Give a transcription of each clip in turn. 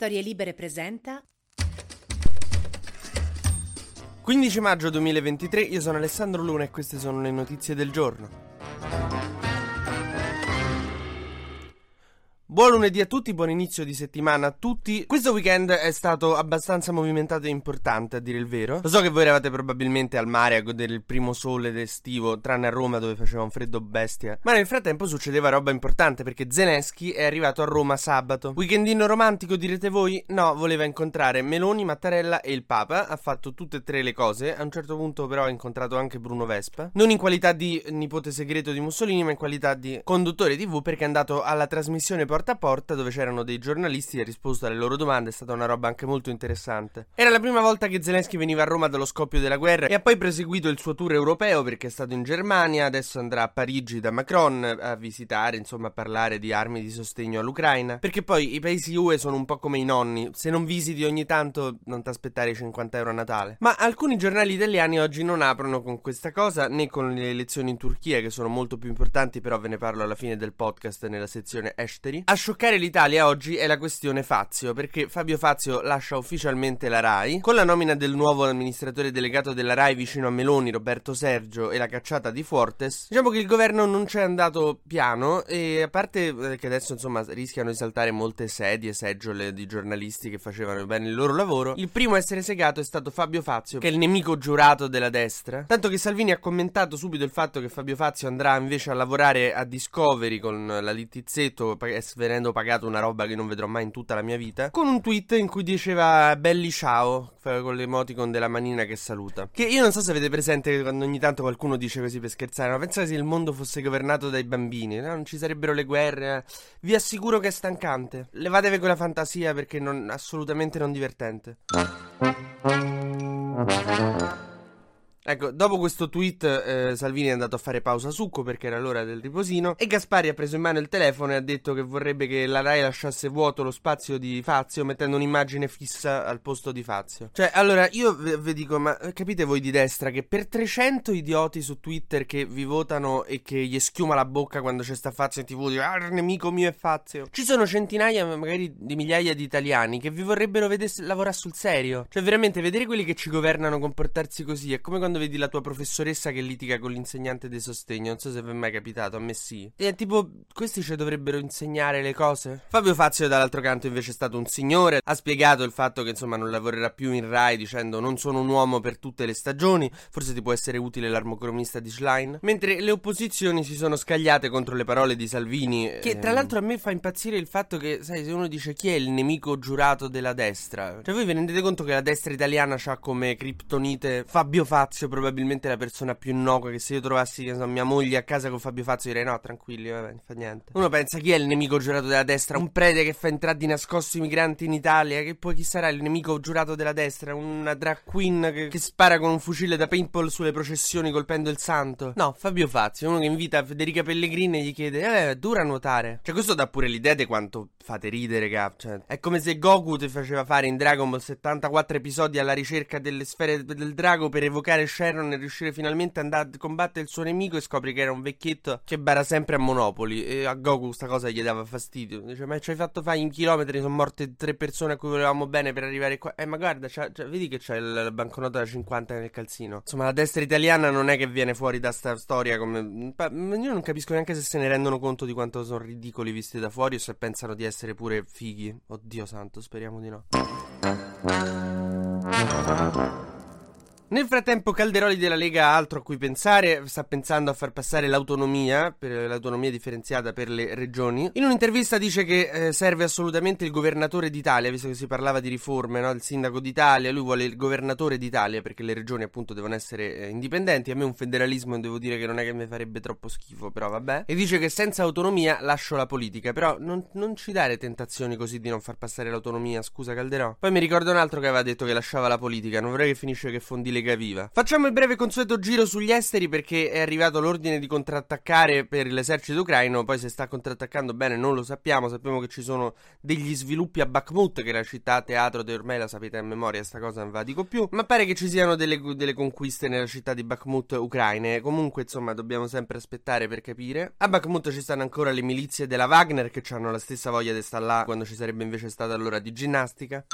Storie Libere presenta 15 maggio 2023, io sono Alessandro Luna e queste sono le notizie del giorno. Buon lunedì a tutti, buon inizio di settimana a tutti. Questo weekend è stato abbastanza movimentato e importante, a dire il vero. Lo so che voi eravate probabilmente al mare a godere il primo sole d'estivo, tranne a Roma dove faceva un freddo bestia. Ma nel frattempo succedeva roba importante perché Zelensky è arrivato a Roma sabato. Weekendino romantico, direte voi? No, voleva incontrare Meloni, Mattarella e il Papa. Ha fatto tutte e tre le cose. A un certo punto, però, ha incontrato anche Bruno Vespa. Non in qualità di nipote segreto di Mussolini, ma in qualità di conduttore TV perché è andato alla trasmissione porta a porta dove c'erano dei giornalisti e ha risposto alle loro domande, è stata una roba anche molto interessante. Era la prima volta che Zelensky veniva a Roma dallo scoppio della guerra e ha poi proseguito il suo tour europeo perché è stato in Germania, adesso andrà a Parigi da Macron a visitare, insomma a parlare di armi di sostegno all'Ucraina, perché poi i paesi UE sono un po' come i nonni, se non visiti ogni tanto non ti aspettare i 50 euro a Natale. Ma alcuni giornali italiani oggi non aprono con questa cosa né con le elezioni in Turchia che sono molto più importanti, però ve ne parlo alla fine del podcast nella sezione esteri. A scioccare l'Italia oggi è la questione Fazio, perché Fabio Fazio lascia ufficialmente la RAI. Con la nomina del nuovo amministratore delegato della RAI vicino a Meloni, Roberto Sergio, e la cacciata di Fortes, diciamo che il governo non ci è andato piano e a parte eh, che adesso insomma rischiano di saltare molte sedie, seggiole di giornalisti che facevano bene il loro lavoro, il primo a essere segato è stato Fabio Fazio, che è il nemico giurato della destra. Tanto che Salvini ha commentato subito il fatto che Fabio Fazio andrà invece a lavorare a Discovery con la Littizzetto, venendo pagato una roba che non vedrò mai in tutta la mia vita, con un tweet in cui diceva belli ciao, con l'emoticon della manina che saluta. Che io non so se avete presente quando ogni tanto qualcuno dice così per scherzare, ma pensate se il mondo fosse governato dai bambini, no? non ci sarebbero le guerre. Vi assicuro che è stancante. Levatevi quella fantasia perché non, assolutamente non divertente. Ecco, dopo questo tweet eh, Salvini è andato a fare pausa succo perché era l'ora del riposino e Gaspari ha preso in mano il telefono e ha detto che vorrebbe che la RAI lasciasse vuoto lo spazio di Fazio mettendo un'immagine fissa al posto di Fazio. Cioè, allora, io vi dico, ma capite voi di destra che per 300 idioti su Twitter che vi votano e che gli schiuma la bocca quando c'è sta Fazio in tv, dico, ah, nemico mio è Fazio. Ci sono centinaia, magari di migliaia di italiani che vi vorrebbero vedere lavorare sul serio. Cioè, veramente, vedere quelli che ci governano comportarsi così è come quando vedi la tua professoressa che litiga con l'insegnante di sostegno. Non so se vi è mai capitato, a me sì. E tipo, questi ci dovrebbero insegnare le cose. Fabio Fazio, dall'altro canto, invece è stato un signore. Ha spiegato il fatto che insomma non lavorerà più in Rai dicendo non sono un uomo per tutte le stagioni. Forse ti può essere utile l'armocromista di Schlein. Mentre le opposizioni si sono scagliate contro le parole di Salvini. Che tra ehm. l'altro a me fa impazzire il fatto che, sai, se uno dice chi è il nemico giurato della destra. Cioè, voi vi rendete conto che la destra italiana ha come criptonite Fabio Fazio probabilmente probabilmente la persona più innocua che se io trovassi so, mia moglie a casa con Fabio Fazio direi no, tranquilli, vabbè, non fa niente. Uno pensa chi è il nemico giurato della destra? Un prete che fa entrare di nascosto i migranti in Italia, che poi chi sarà il nemico giurato della destra? Una drag queen che, che spara con un fucile da paintball sulle processioni colpendo il santo? No, Fabio Fazio, uno che invita Federica Pellegrini e gli chiede, eh, dura nuotare. Cioè questo dà pure l'idea di quanto fate ridere, cap. Cioè, è come se Goku ti faceva fare in Dragon Ball 74 episodi alla ricerca delle sfere del drago per evocare Sharon riuscire finalmente ad andare a combattere il suo nemico e scopri che era un vecchietto che bara sempre a Monopoli e a Goku sta cosa gli dava fastidio. Dice, ma ci hai fatto fare in chilometri, sono morte tre persone a cui volevamo bene per arrivare qua. Eh, ma guarda, c'ha, c'ha, vedi che c'è la banconota da 50 nel calzino. Insomma, la destra italiana non è che viene fuori da sta storia come... Io non capisco neanche se se ne rendono conto di quanto sono ridicoli visti da fuori o se pensano di essere pure fighi. Oddio santo, speriamo di no. Nel frattempo Calderoli della Lega ha altro a cui pensare, sta pensando a far passare l'autonomia, per l'autonomia differenziata per le regioni. In un'intervista dice che eh, serve assolutamente il governatore d'Italia, visto che si parlava di riforme, no? il sindaco d'Italia, lui vuole il governatore d'Italia perché le regioni appunto devono essere eh, indipendenti. A me un federalismo devo dire che non è che mi farebbe troppo schifo, però vabbè. E dice che senza autonomia lascio la politica, però non, non ci dare tentazioni così di non far passare l'autonomia, scusa Calderò. Poi mi ricordo un altro che aveva detto che lasciava la politica, non vorrei che finisce che fondi Lega Viva. Facciamo il breve consueto giro sugli esteri perché è arrivato l'ordine di contrattaccare per l'esercito ucraino, poi se sta contrattaccando bene non lo sappiamo, sappiamo che ci sono degli sviluppi a Bakhmut, che è la città teatro di ormai la sapete a memoria, sta cosa non va dico più, ma pare che ci siano delle, delle conquiste nella città di Bakhmut ucraine, comunque insomma dobbiamo sempre aspettare per capire. A Bakhmut ci stanno ancora le milizie della Wagner che hanno la stessa voglia di stare là quando ci sarebbe invece stata l'ora di ginnastica.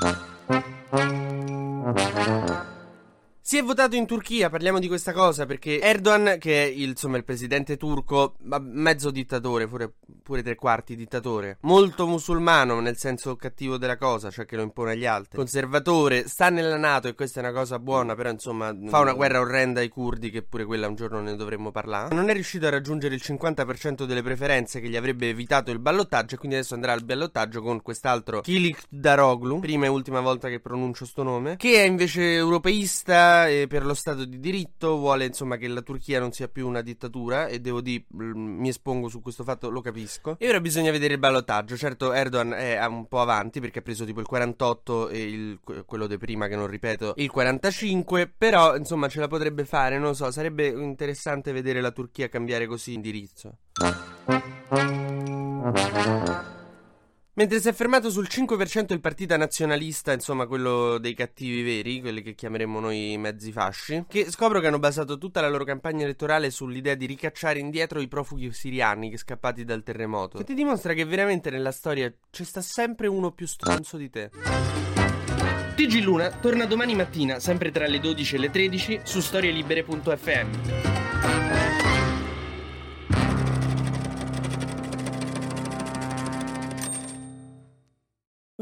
Si è votato in Turchia, parliamo di questa cosa perché Erdogan, che è il, insomma, il presidente turco, mezzo dittatore, pure, pure, tre quarti dittatore, molto musulmano nel senso cattivo della cosa, cioè che lo impone agli altri, conservatore, sta nella Nato e questa è una cosa buona, però insomma fa una guerra orrenda ai curdi che pure quella un giorno ne dovremmo parlare. Non è riuscito a raggiungere il 50% delle preferenze che gli avrebbe evitato il ballottaggio e quindi adesso andrà al ballottaggio con quest'altro Kilik Daroglu, prima e ultima volta che pronuncio sto nome, che è invece europeista e per lo Stato di diritto, vuole insomma che la Turchia non sia più una dittatura e devo dire, mi espongo su questo fatto, lo capisco. E ora bisogna vedere il ballottaggio, certo Erdogan è un po' avanti perché ha preso tipo il 48 e il, quello di prima che non ripeto, il 45, però insomma ce la potrebbe fare, non lo so, sarebbe interessante vedere la Turchia cambiare così indirizzo. Mentre si è fermato sul 5% il partito nazionalista, insomma quello dei cattivi veri, quelli che chiameremo noi mezzi fasci, che scopro che hanno basato tutta la loro campagna elettorale sull'idea di ricacciare indietro i profughi siriani che scappati dal terremoto. Che ti dimostra che veramente nella storia c'è sta sempre uno più stronzo di te. TG Luna torna domani mattina, sempre tra le 12 e le 13, su storielibere.fm.